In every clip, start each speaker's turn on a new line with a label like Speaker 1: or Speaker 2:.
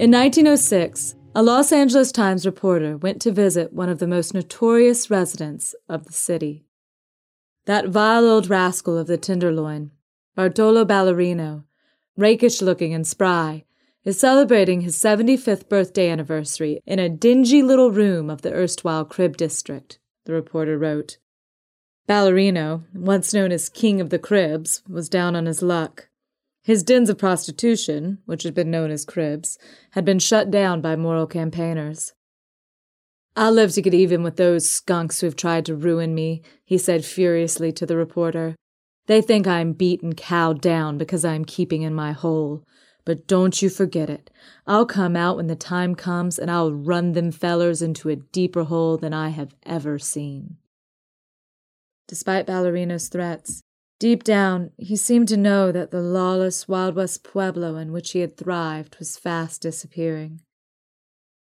Speaker 1: In 1906, a Los Angeles Times reporter went to visit one of the most notorious residents of the city. That vile old rascal of the Tenderloin, Bartolo Ballerino, rakish looking and spry, is celebrating his 75th birthday anniversary in a dingy little room of the erstwhile Crib District, the reporter wrote. Ballerino, once known as King of the Cribs, was down on his luck. His dens of prostitution, which had been known as cribs, had been shut down by moral campaigners. I'll live to get even with those skunks who've tried to ruin me, he said furiously to the reporter. They think I'm beat and cowed down because I'm keeping in my hole. But don't you forget it. I'll come out when the time comes and I'll run them fellers into a deeper hole than I have ever seen. Despite Ballerino's threats, Deep down, he seemed to know that the lawless Wild West Pueblo in which he had thrived was fast disappearing.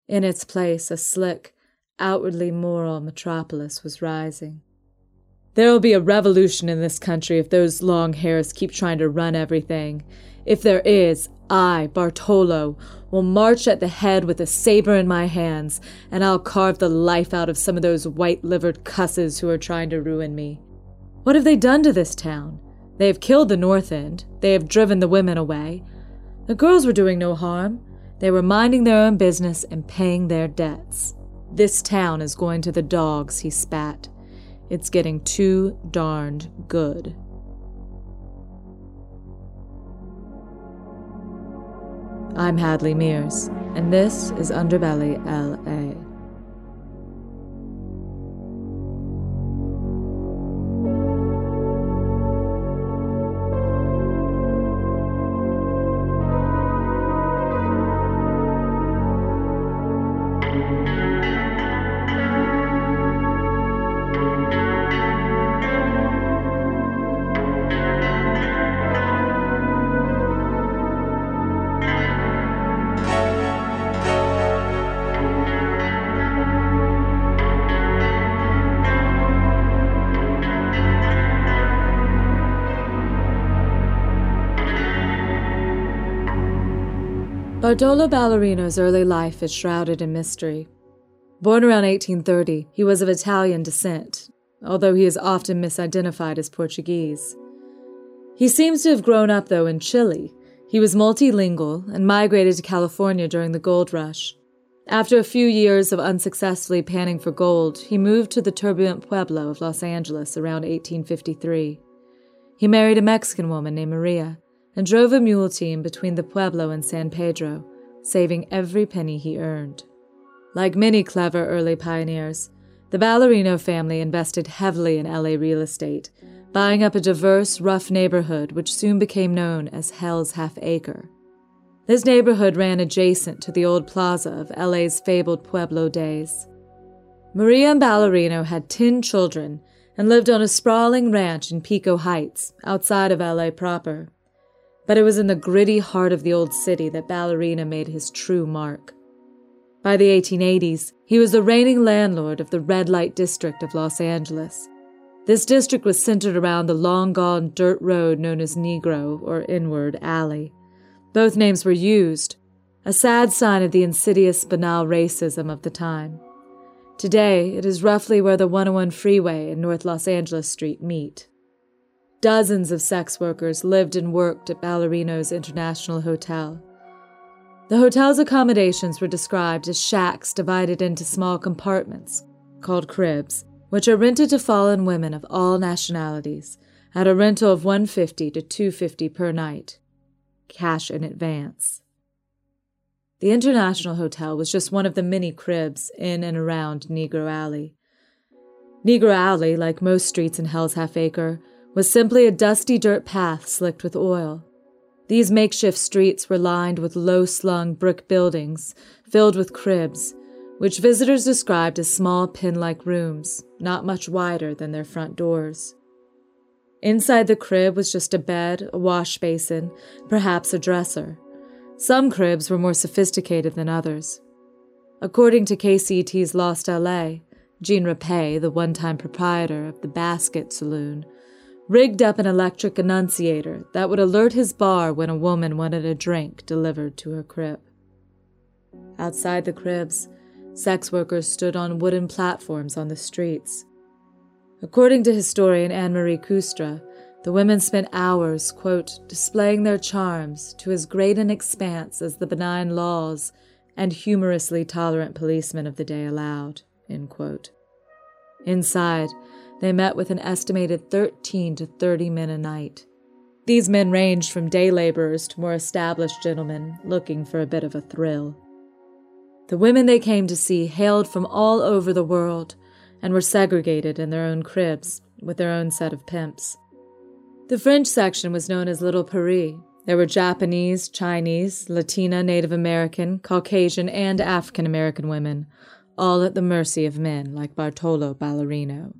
Speaker 1: In its place, a slick, outwardly moral metropolis was rising. There will be a revolution in this country if those long hairs keep trying to run everything. If there is, I, Bartolo, will march at the head with a saber in my hands, and I'll carve the life out of some of those white livered cusses who are trying to ruin me. What have they done to this town? They have killed the North End. They have driven the women away. The girls were doing no harm. They were minding their own business and paying their debts. This town is going to the dogs, he spat. It's getting too darned good. I'm Hadley Meares, and this is Underbelly LA. Bartolo Ballerino's early life is shrouded in mystery. Born around 1830, he was of Italian descent, although he is often misidentified as Portuguese. He seems to have grown up, though, in Chile. He was multilingual and migrated to California during the gold rush. After a few years of unsuccessfully panning for gold, he moved to the turbulent Pueblo of Los Angeles around 1853. He married a Mexican woman named Maria and drove a mule team between the Pueblo and San Pedro, saving every penny he earned. Like many clever early pioneers, the Ballerino family invested heavily in LA real estate, buying up a diverse, rough neighborhood which soon became known as Hell's Half Acre. This neighborhood ran adjacent to the old plaza of LA's fabled Pueblo days. Maria and Ballerino had 10 children and lived on a sprawling ranch in Pico Heights, outside of LA proper but it was in the gritty heart of the old city that Ballerino made his true mark. By the 1880s, he was the reigning landlord of the red light district of Los Angeles. This district was centered around the long gone dirt road known as Negro or Inward Alley. Both names were used, a sad sign of the insidious, banal racism of the time. Today, it is roughly where the 101 freeway and North Los Angeles Street meet. Dozens of sex workers lived and worked at Ballerino's International Hotel. The hotel's accommodations were described as shacks divided into small compartments, called cribs, which are rented to fallen women of all nationalities at a rental of 150 to 250 per night. Cash in advance. The International Hotel was just one of the many cribs in and around Negro Alley. Negro Alley, like most streets in Hell's Half Acre, was simply a dusty dirt path slicked with oil. These makeshift streets were lined with low slung brick buildings filled with cribs, which visitors described as small pin like rooms, not much wider than their front doors. Inside the crib was just a bed, a wash basin, perhaps a dresser. Some cribs were more sophisticated than others. According to KCET's Lost LA, Jean Rapay, the one time proprietor of the Basket Saloon, rigged up an electric annunciator that would alert his bar when a woman wanted a drink delivered to her crib. Outside the cribs, sex workers stood on wooden platforms on the streets. According to historian Anne Marie Kooistra, the women spent hours, quote, displaying their charms to as great an expanse as the benign laws and humorously tolerant policemen of the day allowed, Inside, they met with an estimated 13 to 30 men a night. These men ranged from day laborers to more established gentlemen looking for a bit of a thrill. The women they came to see hailed from all over the world and were segregated in their own cribs with their own set of pimps. The French section was known as Little Paris. There were Japanese, Chinese, Latina, Native American, Caucasian, and African American women, all at the mercy of men like Bartolo Ballerino.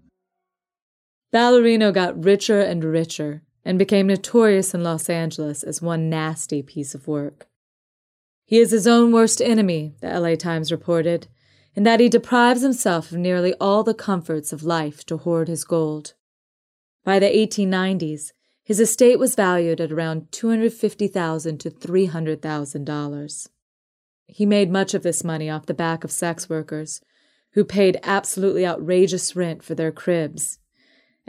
Speaker 1: Ballerino got richer and richer and became notorious in Los Angeles as one nasty piece of work. He is his own worst enemy, the LA Times reported, in that he deprives himself of nearly all the comforts of life to hoard his gold. By the 1890s, his estate was valued at around $250,000 to $300,000. He made much of this money off the back of sex workers, who paid absolutely outrageous rent for their cribs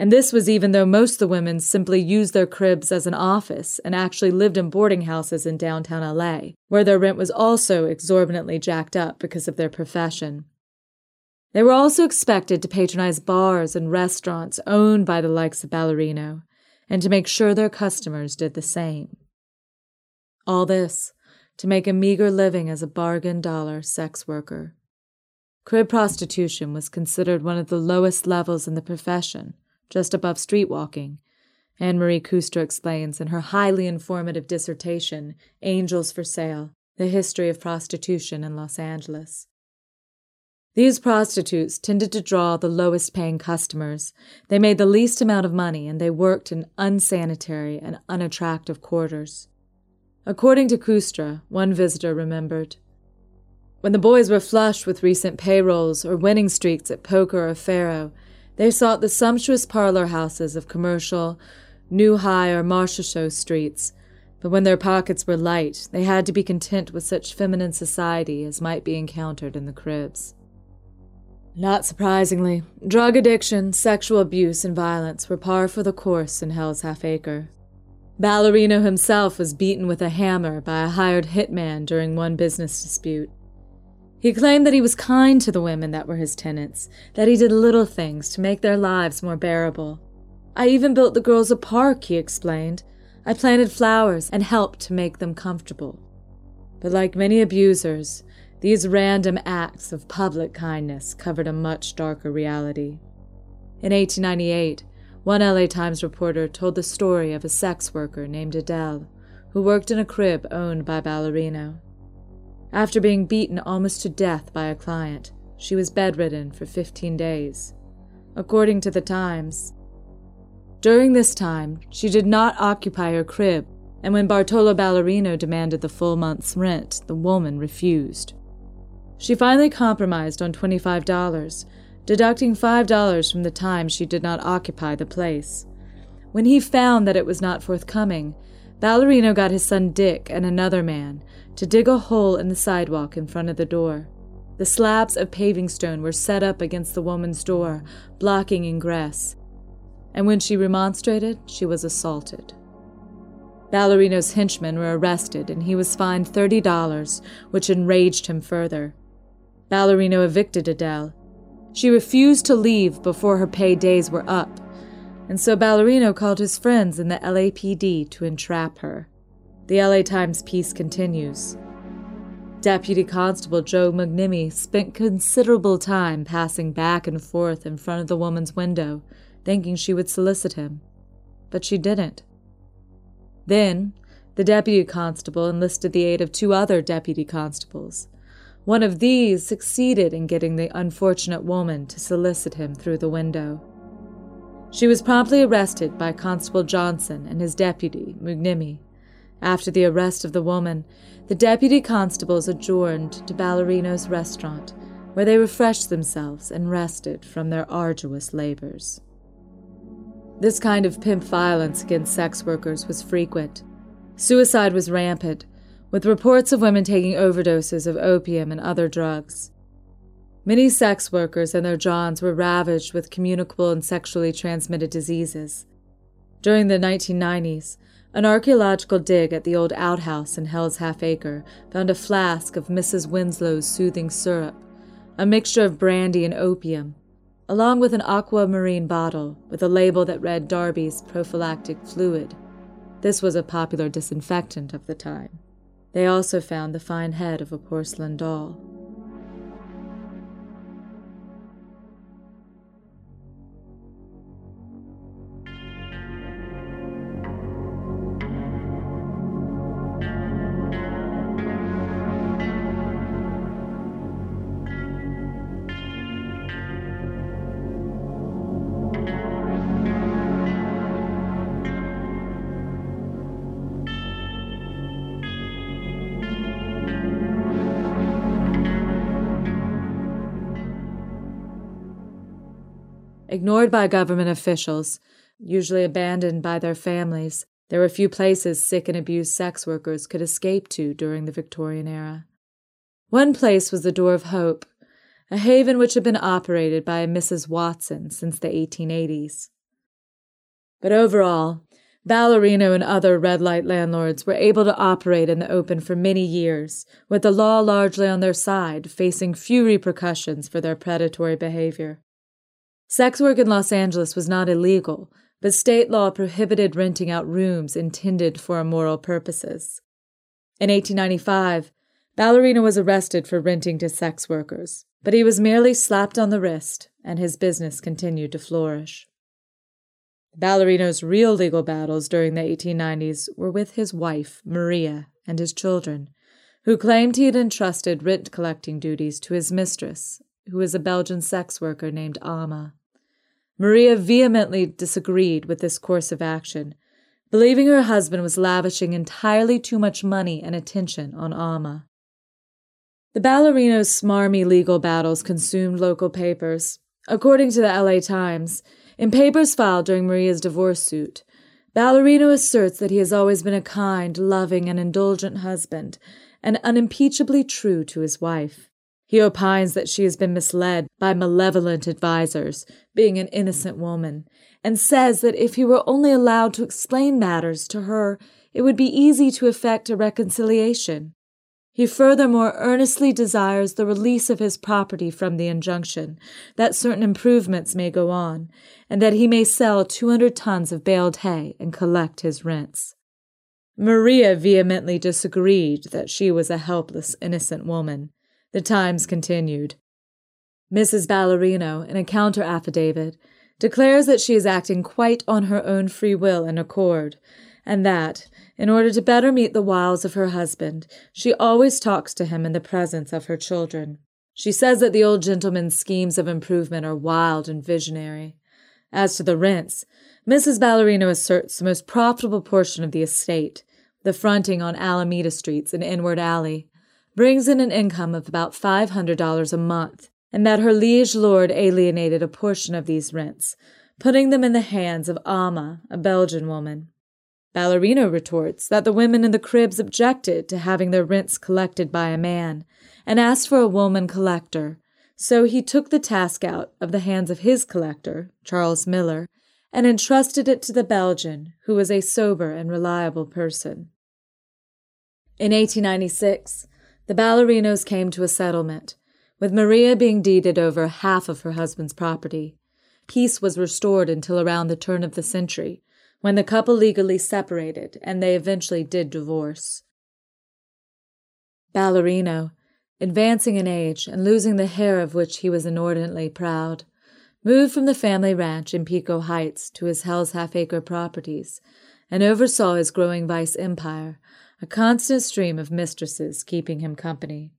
Speaker 1: and this was even though most of the women simply used their cribs as an office and actually lived in boarding houses in downtown LA, where their rent was also exorbitantly jacked up because of their profession. They were also expected to patronize bars and restaurants owned by the likes of Ballerino, and to make sure their customers did the same. All this to make a meager living as a bargain dollar sex worker. Crib prostitution was considered one of the lowest levels in the profession just above streetwalking. Anne Marie Kooistra explains in her highly informative dissertation, Angels for Sale The History of Prostitution in Los Angeles. These prostitutes tended to draw the lowest paying customers. They made the least amount of money and they worked in unsanitary and unattractive quarters. According to Kooistra, one visitor remembered, when the boys were flush with recent payrolls or winning streaks at poker or faro, they sought the sumptuous parlor houses of commercial, New High or Marchessault streets, but when their pockets were light, they had to be content with such feminine society as might be encountered in the cribs. Not surprisingly, drug addiction, sexual abuse, and violence were par for the course in Hell's Half Acre. Ballerino himself was beaten with a hammer by a hired hitman during one business dispute. He claimed that he was kind to the women that were his tenants, that he did little things to make their lives more bearable. I even built the girls a park, he explained. I planted flowers and helped to make them comfortable. But like many abusers, these random acts of public kindness covered a much darker reality. In 1898, one LA Times reporter told the story of a sex worker named Adele who worked in a crib owned by Ballerino. After being beaten almost to death by a client, she was bedridden for 15 days. According to the Times, during this time, she did not occupy her crib, and when Bartolo Ballerino demanded the full month's rent, the woman refused. She finally compromised on $25, deducting $5 from the time she did not occupy the place. When he found that it was not forthcoming, Ballerino got his son Dick and another man to dig a hole in the sidewalk in front of the door. The slabs of paving stone were set up against the woman's door, blocking ingress. And when she remonstrated, she was assaulted. Ballerino's henchmen were arrested and he was fined $30, which enraged him further. Ballerino evicted Adele. She refused to leave before her pay days were up, and so Ballerino called his friends in the LAPD to entrap her. The LA Times piece continues. Deputy Constable Joe McNimmy spent considerable time passing back and forth in front of the woman's window, thinking she would solicit him. But she didn't. Then, the deputy constable enlisted the aid of two other deputy constables. One of these succeeded in getting the unfortunate woman to solicit him through the window. She was promptly arrested by Constable Johnson and his deputy, McNimmy. After the arrest of the woman, the deputy constables adjourned to Ballerino's restaurant, where they refreshed themselves and rested from their arduous labors. This kind of pimp violence against sex workers was frequent. Suicide was rampant. with reports of women taking overdoses of opium and other drugs. Many sex workers and their johns were ravaged with communicable and sexually transmitted diseases. During the 1990s, an archaeological dig at the old outhouse in Hell's Half Acre found a flask of Mrs. Winslow's soothing syrup, a mixture of brandy and opium, along with an aquamarine bottle with a label that read Darby's prophylactic fluid. This was a popular disinfectant of the time. They also found the fine head of a porcelain doll. Ignored by government officials, usually abandoned by their families, there were few places sick and abused sex workers could escape to during the Victorian era. One place was the Door of Hope, a haven which had been operated by a Mrs. Watson since the 1880s. But overall, Ballerino and other red light landlords were able to operate in the open for many years, with the law largely on their side, facing few repercussions for their predatory behavior. Sex work in Los Angeles was not illegal, but state law prohibited renting out rooms intended for immoral purposes. In 1895, Ballerino was arrested for renting to sex workers, but he was merely slapped on the wrist, and his business continued to flourish. Ballerino's real legal battles during the 1890s were with his wife, Maria, and his children, who claimed he had entrusted rent collecting duties to his mistress, who was a Belgian sex worker named Alma. Maria vehemently disagreed with this course of action, believing her husband was lavishing entirely too much money and attention on Alma. The ballerino's smarmy legal battles consumed local papers. According to the LA Times, in papers filed during Maria's divorce suit, Ballerino asserts that he has always been a kind, loving, and indulgent husband, and unimpeachably true to his wife. He opines that she has been misled by malevolent advisers, being an innocent woman, and says that if he were only allowed to explain matters to her, it would be easy to effect a reconciliation. He furthermore earnestly desires the release of his property from the injunction, that certain improvements may go on, and that he may sell 200 tons of baled hay and collect his rents. Maria vehemently disagreed that she was a helpless, innocent woman. The Times continued. Mrs. Ballerino, in a counter affidavit, declares that she is acting quite on her own free will and accord, and that, in order to better meet the wiles of her husband, she always talks to him in the presence of her children. She says that the old gentleman's schemes of improvement are wild and visionary. As to the rents, Mrs. Ballerino asserts the most profitable portion of the estate, the fronting on Alameda Streets and Inward Alley, brings in an income of about $500 a month, and that her liege lord alienated a portion of these rents, putting them in the hands of Alma, a Belgian woman. Ballerino retorts that the women in the cribs objected to having their rents collected by a man and asked for a woman collector, so he took the task out of the hands of his collector, Charles Miller, and entrusted it to the Belgian, who was a sober and reliable person. In 1896, the ballerinos came to a settlement, with Maria being deeded over half of her husband's property. Peace was restored until around the turn of the century, when the couple legally separated and they eventually did divorce. Ballerino, advancing in age and losing the hair of which he was inordinately proud, moved from the family ranch in Pico Heights to his Hell's Half Acre properties and oversaw his growing vice empire a constant stream of mistresses keeping him company.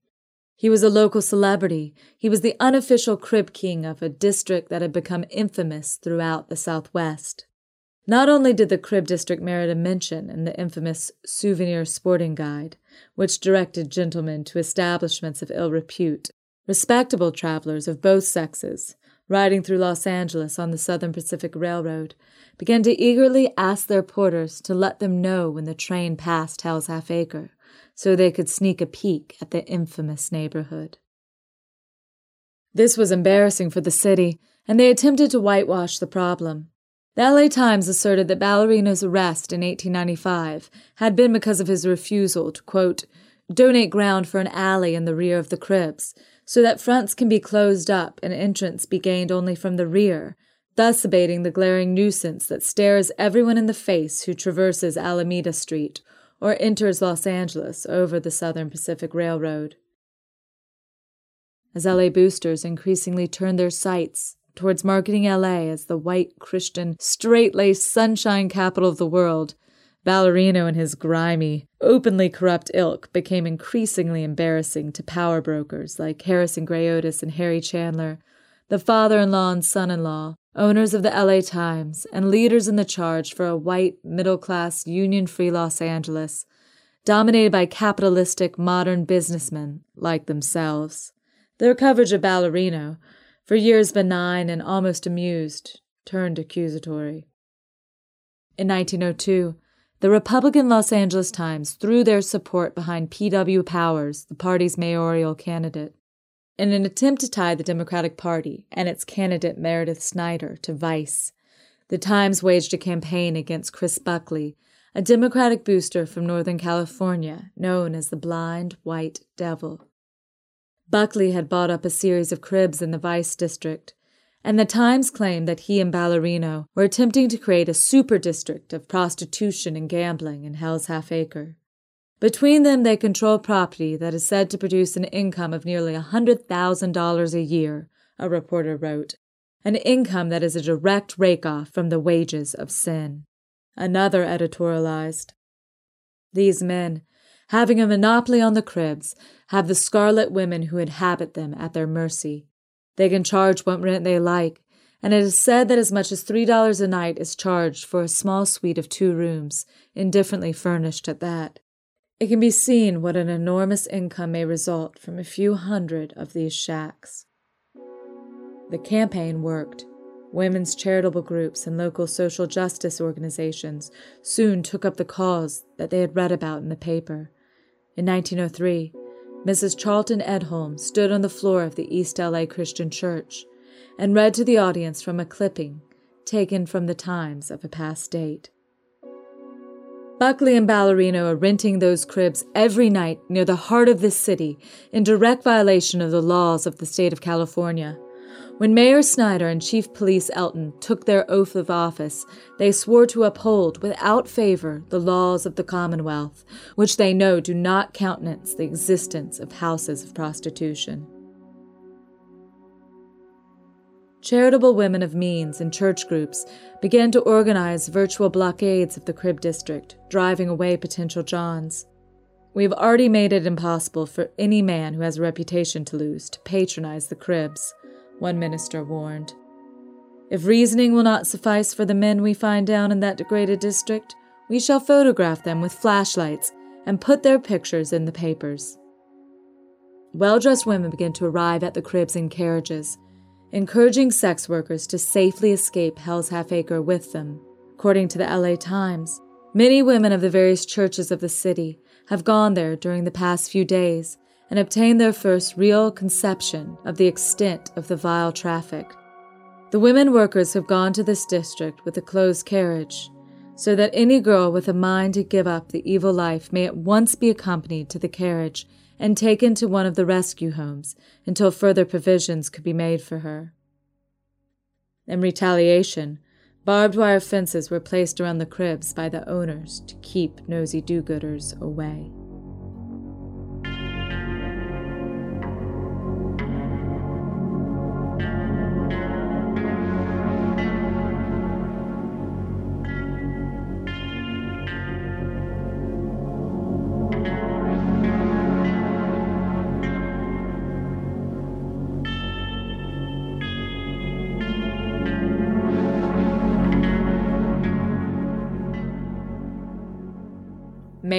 Speaker 1: He was a local celebrity. He was the unofficial crib king of a district that had become infamous throughout the Southwest. Not only did the crib district merit a mention in the infamous Souvenir Sporting Guide, which directed gentlemen to establishments of ill repute, respectable travelers of both sexes, riding through Los Angeles on the Southern Pacific Railroad, began to eagerly ask their porters to let them know when the train passed Hell's Half Acre so they could sneak a peek at the infamous neighborhood. This was embarrassing for the city, and they attempted to whitewash the problem. The LA Times asserted that Ballerino's arrest in 1895 had been because of his refusal to, quote, donate ground for an alley in the rear of the cribs, so that fronts can be closed up and entrance be gained only from the rear, thus abating the glaring nuisance that stares everyone in the face who traverses Alameda Street or enters Los Angeles over the Southern Pacific Railroad. As LA boosters increasingly turned their sights towards marketing LA as the white Christian, straight laced sunshine capital of the world, Ballerino and his grimy, openly corrupt ilk became increasingly embarrassing to power brokers like Harrison Gray Otis and Harry Chandler, the father in law and son in law, owners of the LA Times, and leaders in the charge for a white, middle class, union free Los Angeles, dominated by capitalistic, modern businessmen like themselves. Their coverage of Ballerino, for years benign and almost amused, turned accusatory. In 1902, the Republican Los Angeles Times threw their support behind P.W. Powers, the party's mayoral candidate. In an attempt to tie the Democratic Party and its candidate Meredith Snyder to Vice, the Times waged a campaign against Chris Buckley, a Democratic booster from Northern California known as the Blind White Devil. Buckley had bought up a series of cribs in the Vice District and the Times claimed that he and Ballerino were attempting to create a super district of prostitution and gambling in Hell's Half Acre. Between them, they control property that is said to produce an income of nearly a $100,000 a year, a reporter wrote, an income that is a direct rake off from the wages of sin. Another editorialized. These men, having a monopoly on the cribs, have the scarlet women who inhabit them at their mercy they can charge what rent they like, and it is said that as much as $3 a night is charged for a small suite of two rooms, indifferently furnished at that. It can be seen what an enormous income may result from a few hundred of these shacks. The campaign worked. Women's charitable groups and local social justice organizations soon took up the cause that they had read about in the paper. In 1903, Mrs. Charlton Edholm stood on the floor of the East LA Christian Church and read to the audience from a clipping taken from the Times of a past date. Buckley and Ballerino are renting those cribs every night near the heart of this city in direct violation of the laws of the state of California. When Mayor Snyder and Chief Police Elton took their oath of office, they swore to uphold without favor the laws of the Commonwealth, which they know do not countenance the existence of houses of prostitution. Charitable women of means and church groups began to organize virtual blockades of the Crib District, driving away potential Johns. We have already made it impossible for any man who has a reputation to lose to patronize the cribs one minister warned. If reasoning will not suffice for the men we find down in that degraded district, we shall photograph them with flashlights and put their pictures in the papers. Well dressed women begin to arrive at the cribs in carriages, encouraging sex workers to safely escape Hell's Half Acre with them. According to the LA Times, many women of the various churches of the city have gone there during the past few days and obtain their first real conception of the extent of the vile traffic. The women workers have gone to this district with a closed carriage, so that any girl with a mind to give up the evil life may at once be accompanied to the carriage and taken to one of the rescue homes until further provisions could be made for her. In retaliation, barbed wire fences were placed around the cribs by the owners to keep nosy do gooders away.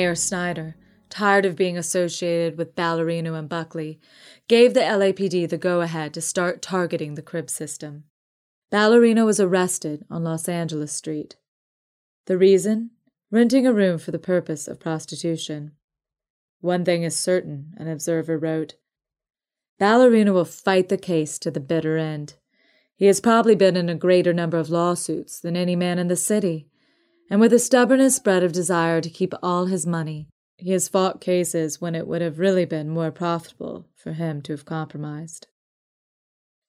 Speaker 1: Mayor Snyder, tired of being associated with Ballerino and Buckley, gave the LAPD the go ahead to start targeting the crib system. Ballerino was arrested on Los Angeles Street. The reason? Renting a room for the purpose of prostitution. One thing is certain, an observer wrote. Ballerino will fight the case to the bitter end. He has probably been in a greater number of lawsuits than any man in the city, and with a stubbornness bred of desire to keep all his money, he has fought cases when it would have really been more profitable for him to have compromised.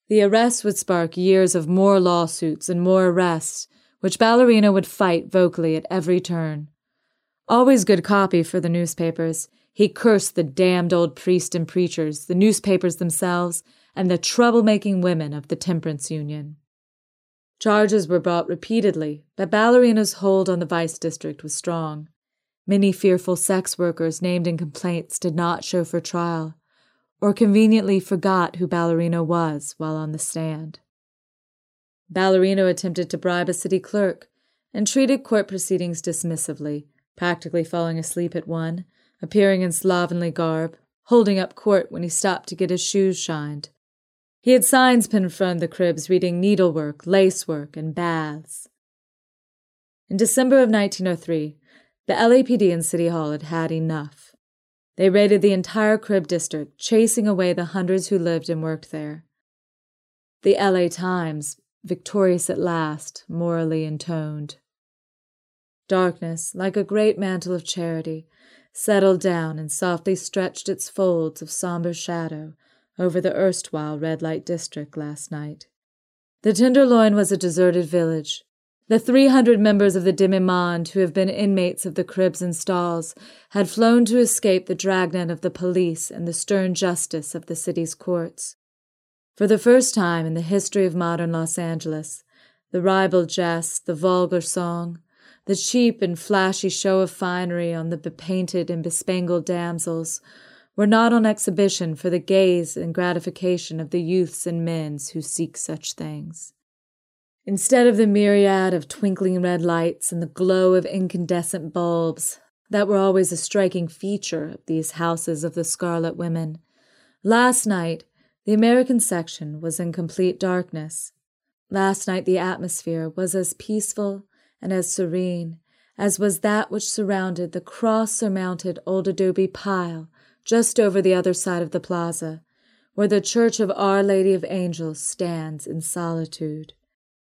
Speaker 1: The arrest would spark years of more lawsuits and more arrests, which Ballerino would fight vocally at every turn. Always good copy for the newspapers, he cursed the damned old priests and preachers, the newspapers themselves, and the troublemaking women of the Temperance Union. Charges were brought repeatedly, but Ballerino's hold on the Vice District was strong. Many fearful sex workers named in complaints did not show for trial, or conveniently forgot who Ballerino was while on the stand. Ballerino attempted to bribe a city clerk and treated court proceedings dismissively, practically falling asleep at one, appearing in slovenly garb, holding up court when he stopped to get his shoes shined. He had signs pinned of the cribs reading needlework, lacework, and baths. In December of 1903, the LAPD and City Hall had had enough. They raided the entire crib district, chasing away the hundreds who lived and worked there. The LA Times, victorious at last, morally intoned. Darkness, like a great mantle of charity, settled down and softly stretched its folds of somber shadow over the erstwhile red light district last night. The Tenderloin was a deserted village. The three hundred members of the Demi-Monde who have been inmates of the cribs and stalls had flown to escape the dragnet of the police and the stern justice of the city's courts. For the first time in the history of modern Los Angeles, the ribald jest, the vulgar song, the cheap and flashy show of finery on the bepainted and bespangled damsels were not on exhibition for the gaze and gratification of the youths and men who seek such things. Instead of the myriad of twinkling red lights and the glow of incandescent bulbs that were always a striking feature of these houses of the Scarlet Women, last night the American section was in complete darkness. Last night the atmosphere was as peaceful and as serene as was that which surrounded the cross surmounted old adobe pile just over the other side of the plaza, where the Church of Our Lady of Angels stands in solitude.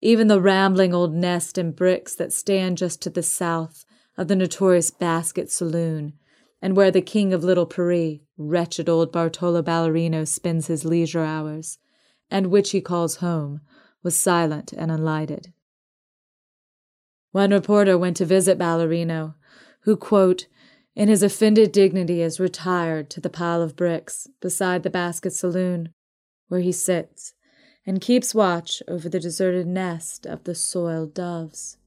Speaker 1: Even the rambling old nest and bricks that stand just to the south of the notorious Basket Saloon, and where the king of Little Paris, wretched old Bartolo Ballerino, spends his leisure hours, and which he calls home, was silent and unlighted. One reporter went to visit Ballerino, who, quote, in his offended dignity is retired to the pile of bricks beside the basket saloon, where he sits and keeps watch over the deserted nest of the soiled doves.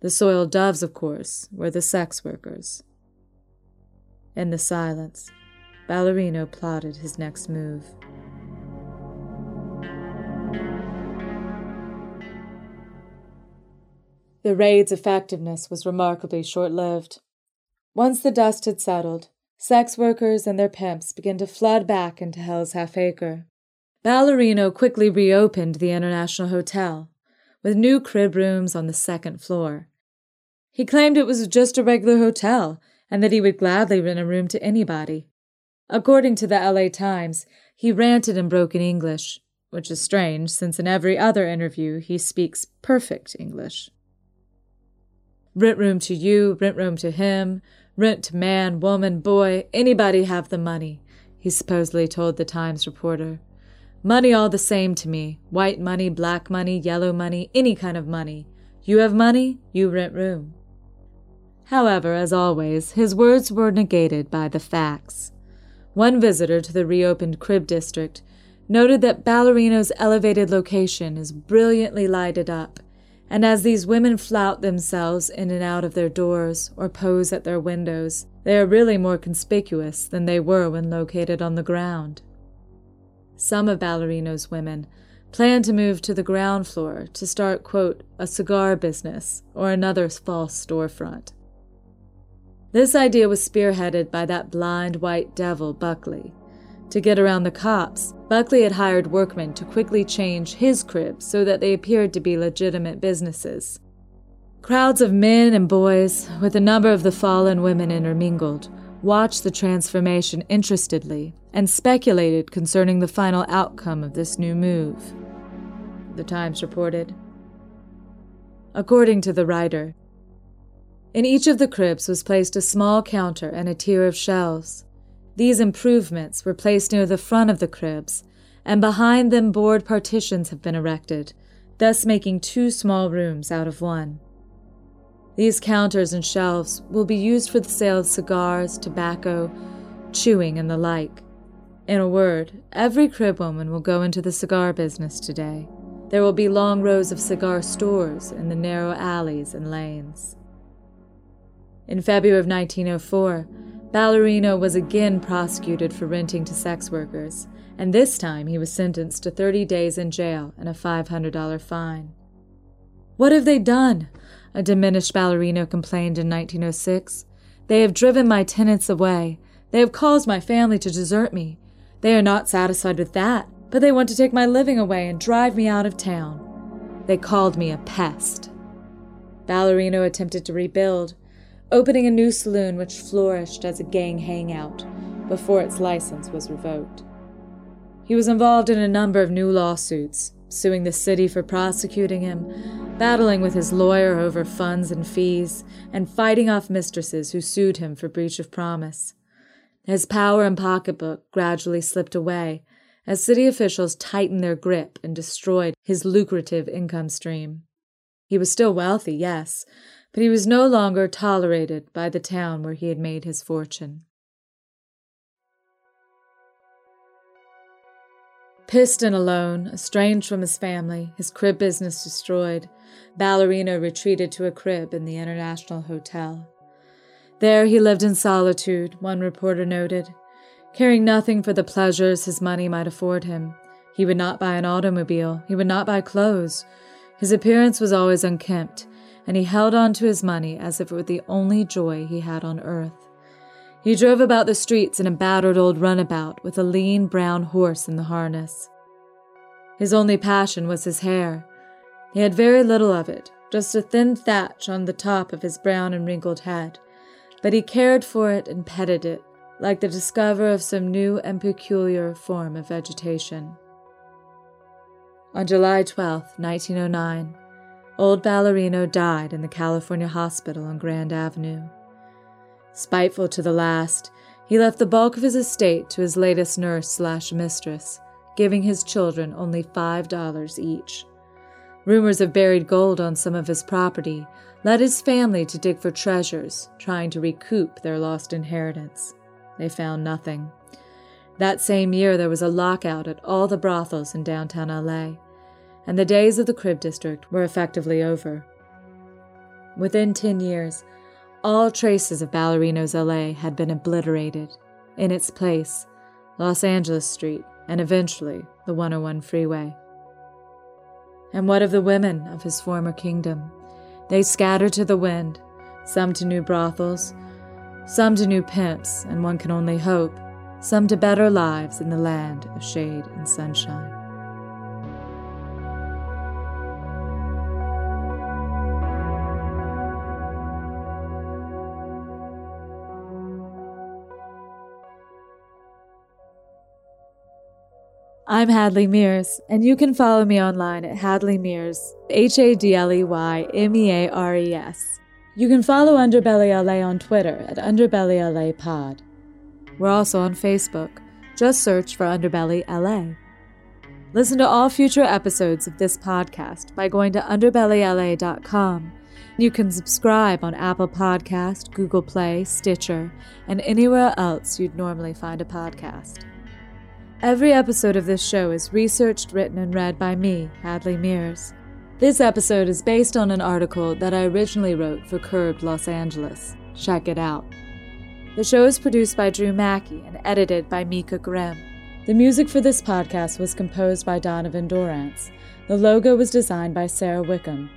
Speaker 1: The soiled doves, of course, were the sex workers. In the silence, Ballerino plotted his next move. The raid's effectiveness was remarkably short lived. Once the dust had settled, sex workers and their pimps began to flood back into Hell's Half Acre. Ballerino quickly reopened the International Hotel, with new crib rooms on the second floor. He claimed it was just a regular hotel and that he would gladly rent a room to anybody. According to the LA Times, he ranted in broken English, which is strange since in every other interview he speaks perfect English. Rent room to you, rent room to him, rent man, woman, boy, anybody have the money, he supposedly told the Times reporter. Money all the same to me white money, black money, yellow money, any kind of money. You have money, you rent room. However, as always, his words were negated by the facts. One visitor to the reopened crib district noted that Ballerino's elevated location is brilliantly lighted up and as these women flout themselves in and out of their doors or pose at their windows, they are really more conspicuous than they were when located on the ground. Some of Ballerino's women plan to move to the ground floor to start, quote, a cigar business or another false storefront. This idea was spearheaded by that blind white devil, Buckley. To get around the cops, Buckley had hired workmen to quickly change his cribs so that they appeared to be legitimate businesses. Crowds of men and boys, with a number of the fallen women intermingled, watched the transformation interestedly and speculated concerning the final outcome of this new move. The Times reported. According to the writer, in each of the cribs was placed a small counter and a tier of shelves. These improvements were placed near the front of the cribs, and behind them board partitions have been erected, thus making two small rooms out of one. These counters and shelves will be used for the sale of cigars, tobacco, chewing, and the like. In a word, every crib woman will go into the cigar business today. There will be long rows of cigar stores in the narrow alleys and lanes. In February of 1904, Ballerino was again prosecuted for renting to sex workers, and this time he was sentenced to 30 days in jail and a $500 fine. What have they done? a diminished ballerino complained in 1906. They have driven my tenants away. They have caused my family to desert me. They are not satisfied with that, but they want to take my living away and drive me out of town. They called me a pest. Ballerino attempted to rebuild, opening a new saloon which flourished as a gang hangout before its license was revoked. He was involved in a number of new lawsuits, suing the city for prosecuting him, battling with his lawyer over funds and fees, and fighting off mistresses who sued him for breach of promise. His power and pocketbook gradually slipped away as city officials tightened their grip and destroyed his lucrative income stream. He was still wealthy, yes, but he was no longer tolerated by the town where he had made his fortune. Pissed and alone, estranged from his family, his crib business destroyed, Ballerino retreated to a crib in the International Hotel. There he lived in solitude, one reporter noted, caring nothing for the pleasures his money might afford him. He would not buy an automobile, he would not buy clothes. His appearance was always unkempt, and he held on to his money as if it were the only joy he had on earth. He drove about the streets in a battered old runabout with a lean brown horse in the harness. His only passion was his hair. He had very little of it, just a thin thatch on the top of his brown and wrinkled head, but he cared for it and petted it, like the discoverer of some new and peculiar form of vegetation. On July 12, 1909, old Ballerino died in the California hospital on Grand Avenue. Spiteful to the last, he left the bulk of his estate to his latest nurse slash mistress, giving his children only five dollars each. Rumors of buried gold on some of his property led his family to dig for treasures, trying to recoup their lost inheritance. They found nothing. That same year, there was a lockout at all the brothels in downtown LA, and the days of the crib district were effectively over. Within 10 years, all traces of Ballerino's LA had been obliterated. In its place, Los Angeles Street, and eventually the 101 freeway. And what of the women of his former kingdom? They scattered to the wind, some to new brothels, some to new pimps, and one can only hope, some to better lives in the land of shade and sunshine. I'm Hadley Meares, and you can follow me online at Hadley Meares, H A D L E Y M E A R E S. You can follow Underbelly LA on Twitter at Underbelly LA Pod. We're also on Facebook. Just search for Underbelly LA. Listen to all future episodes of this podcast by going to underbellyla.com. You can subscribe on Apple Podcast, Google Play, Stitcher, and anywhere else you'd normally find a podcast. Every episode of this show is researched, written, and read by me, Hadley Meares. This episode is based on an article that I originally wrote for Curbed Los Angeles. Check it out. The show is produced by Drew Mackie and edited by Meika Grimm. The music for this podcast was composed by Donovan Dorrance. The logo was designed by Sarah Wickham.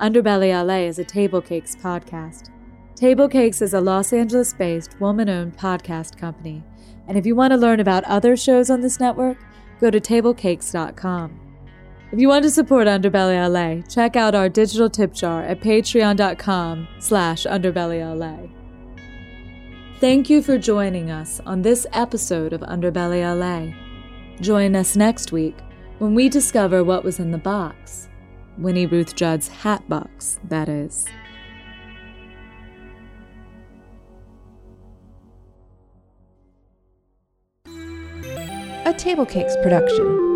Speaker 1: Underbelly LA is a TableCakes podcast. TableCakes is a Los Angeles based, woman owned podcast company. And if you want to learn about other shows on this network, go to tablecakes.com. If you want to support Underbelly LA, check out our digital tip jar at patreon.com slash underbellyla. Thank you for joining us on this episode of Underbelly LA. Join us next week when we discover what was in the box. Winnie Ruth Judd's hat box, that is.
Speaker 2: A TableCakes production.